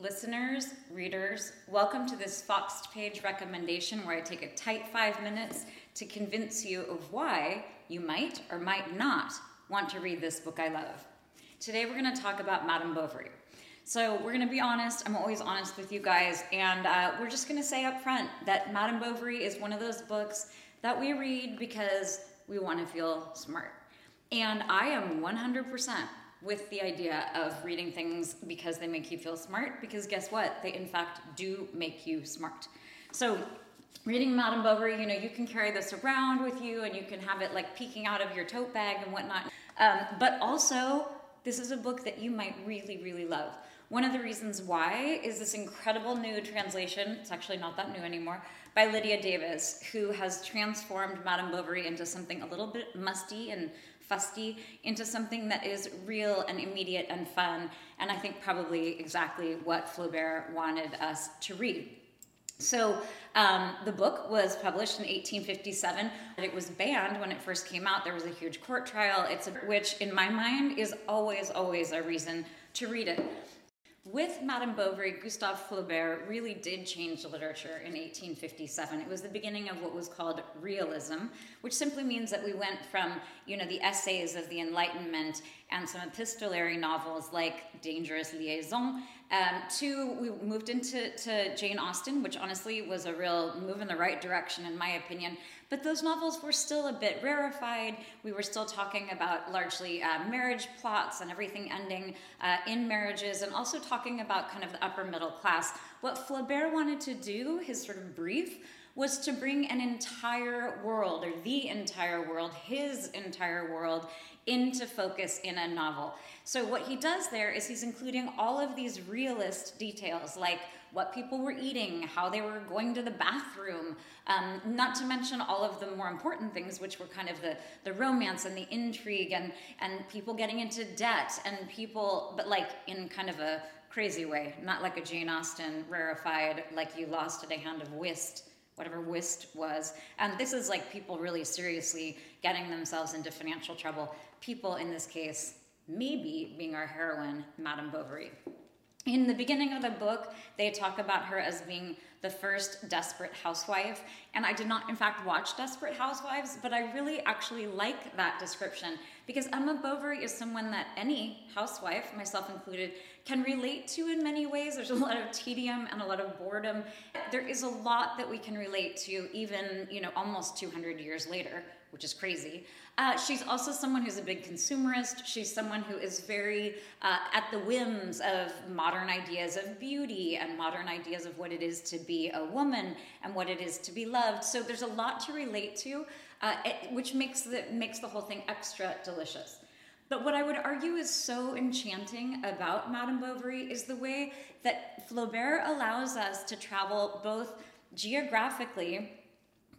Listeners, readers, welcome to this Foxed Page recommendation where I take a tight five minutes to convince you of why you might or might not want to read this book I love. Today we're going to talk about Madame Bovary. So we're going to be honest. I'm always honest with you guys, and uh, we're just going to say up front that Madame Bovary is one of those books that we read because we want to feel smart. And I am 100% with the idea of reading things because they make you feel smart, because guess what? They, in fact, do make you smart. So, reading Madame Bovary, you know, you can carry this around with you and you can have it like peeking out of your tote bag and whatnot. Um, but also, this is a book that you might really, really love. One of the reasons why is this incredible new translation, it's actually not that new anymore, by Lydia Davis, who has transformed Madame Bovary into something a little bit musty and fusty, into something that is real and immediate and fun, and I think probably exactly what Flaubert wanted us to read. So um, the book was published in 1857. It was banned when it first came out. There was a huge court trial. It's a, which, in my mind, is always, always a reason to read it. With Madame Bovary, Gustave Flaubert really did change literature in 1857. It was the beginning of what was called realism, which simply means that we went from, you know, the essays of the Enlightenment and some epistolary novels like Dangerous Liaison um, to we moved into to Jane Austen, which honestly was a real move in the right direction in my opinion. But those novels were still a bit rarefied. We were still talking about largely uh, marriage plots and everything ending uh, in marriages, and also talking about kind of the upper middle class. What Flaubert wanted to do, his sort of brief, was to bring an entire world, or the entire world, his entire world, into focus in a novel. So, what he does there is he's including all of these realist details, like what people were eating, how they were going to the bathroom, um, not to mention all of the more important things, which were kind of the, the romance and the intrigue and, and people getting into debt and people, but like in kind of a crazy way, not like a Jane Austen rarefied, like you lost at a hand of whist whatever whist was. And this is like people really seriously getting themselves into financial trouble. People in this case, maybe being our heroine, Madame Bovary. In the beginning of the book, they talk about her as being the first desperate housewife. And I did not, in fact, watch Desperate Housewives, but I really actually like that description because Emma Bovary is someone that any housewife, myself included, can relate to in many ways. There's a lot of tedium and a lot of boredom. There is a lot that we can relate to, even, you know, almost 200 years later which is crazy. Uh, she's also someone who's a big consumerist. She's someone who is very uh, at the whims of modern ideas of beauty and modern ideas of what it is to be a woman and what it is to be loved. So there's a lot to relate to, uh, it, which makes the, makes the whole thing extra delicious. But what I would argue is so enchanting about Madame Bovary is the way that Flaubert allows us to travel both geographically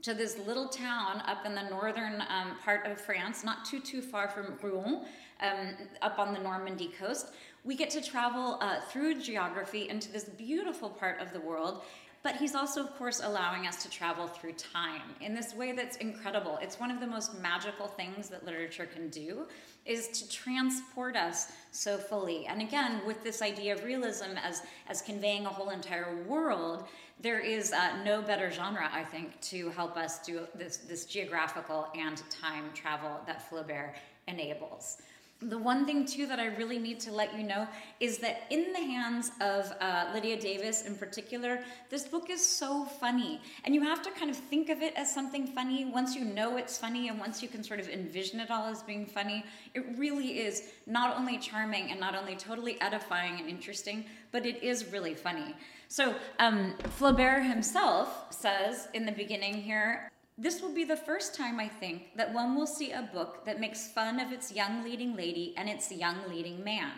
to this little town up in the northern um, part of France, not too, too far from Rouen, um, up on the Normandy coast. We get to travel uh, through geography into this beautiful part of the world. But he's also, of course, allowing us to travel through time in this way that's incredible. It's one of the most magical things that literature can do is to transport us so fully. And again, with this idea of realism as, as conveying a whole entire world, there is uh, no better genre, I think, to help us do this, this geographical and time travel that Flaubert enables. The one thing, too, that I really need to let you know is that in the hands of uh, Lydia Davis in particular, this book is so funny. And you have to kind of think of it as something funny once you know it's funny and once you can sort of envision it all as being funny. It really is not only charming and not only totally edifying and interesting, but it is really funny. So, um, Flaubert himself says in the beginning here this will be the first time, I think, that one will see a book that makes fun of its young leading lady and its young leading man.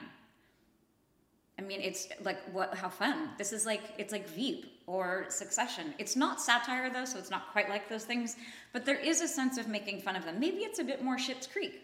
I mean, it's like what? How fun! This is like it's like Veep or Succession. It's not satire though, so it's not quite like those things. But there is a sense of making fun of them. Maybe it's a bit more Schitt's Creek.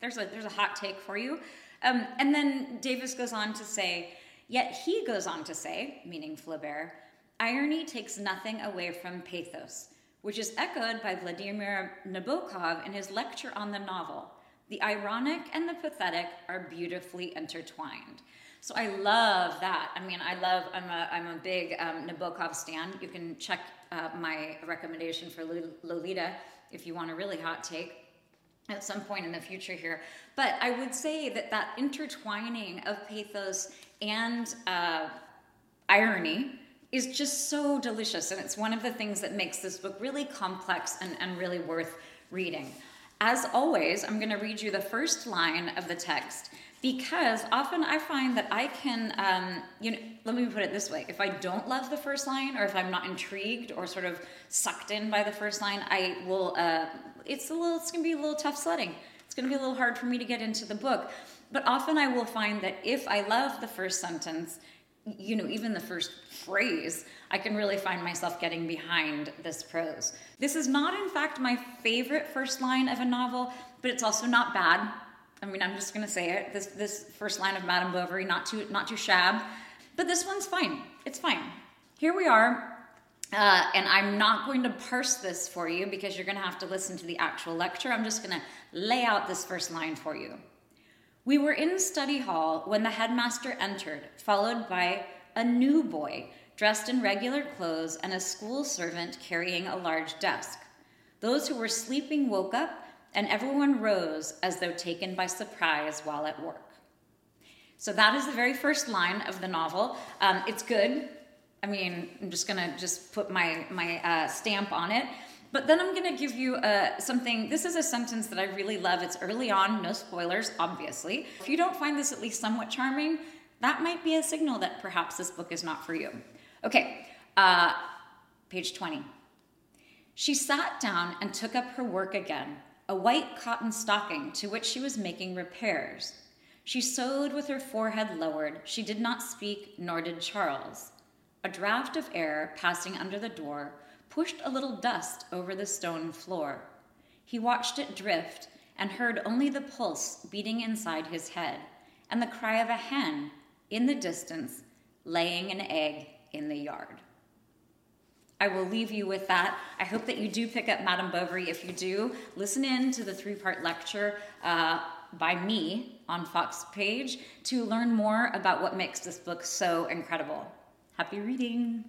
There's a there's a hot take for you. Um, and then Davis goes on to say, yet he goes on to say, meaning Flaubert, irony takes nothing away from pathos which is echoed by Vladimir Nabokov in his lecture on the novel. The ironic and the pathetic are beautifully intertwined. So I love that. I mean, I love. I'm a I'm a big um, Nabokov stan. You can check uh, my recommendation for Lolita if you want a really hot take at some point in the future here. But I would say that that intertwining of pathos and uh, irony is just so delicious. And it's one of the things that makes this book really complex and, and really worth reading. As always, I'm going to read you the first line of the text because often I find that I can, um, you know, let me put it this way: if I don't love the first line, or if I'm not intrigued or sort of sucked in by the first line, I will. Uh, it's a little. It's going to be a little tough sledding. It's going to be a little hard for me to get into the book. But often I will find that if I love the first sentence, you know, even the first phrase, I can really find myself getting behind this prose. This is not, in fact, my favorite first line of a novel, but it's also not bad. I mean, I'm just to say it. This this first line of Madame Bovary, not too not too shab, but this one's fine. It's fine. Here we are, uh, and I'm not going to parse this for you because you're to have to listen to the actual lecture. I'm just to lay out this first line for you. We were in study hall when the headmaster entered, followed by a new boy dressed in regular clothes and a school servant carrying a large desk. Those who were sleeping woke up and everyone rose as though taken by surprise while at work. So that is the very first line of the novel. Um, it's good. I mean, I'm just gonna just put my my uh, stamp on it. But then I'm gonna give you uh, something. This is a sentence that I really love. It's early on, no spoilers, obviously. If you don't find this at least somewhat charming, that might be a signal that perhaps this book is not for you. Okay, uh, page 20. She sat down and took up her work again, a white cotton stocking to which she was making repairs. She sewed with her forehead lowered. She did not speak, nor did Charles. A draught of air passing under the door pushed a little dust over the stone floor. He watched it drift and heard only the pulse beating inside his head and the cry of a hen in the distance laying an egg in the yard. I will leave you with that. I hope that you do pick up Madame Bovary. If you do, listen in to the three part lecture uh, by me on Foxed Page to learn more about what makes this book so incredible. Happy reading!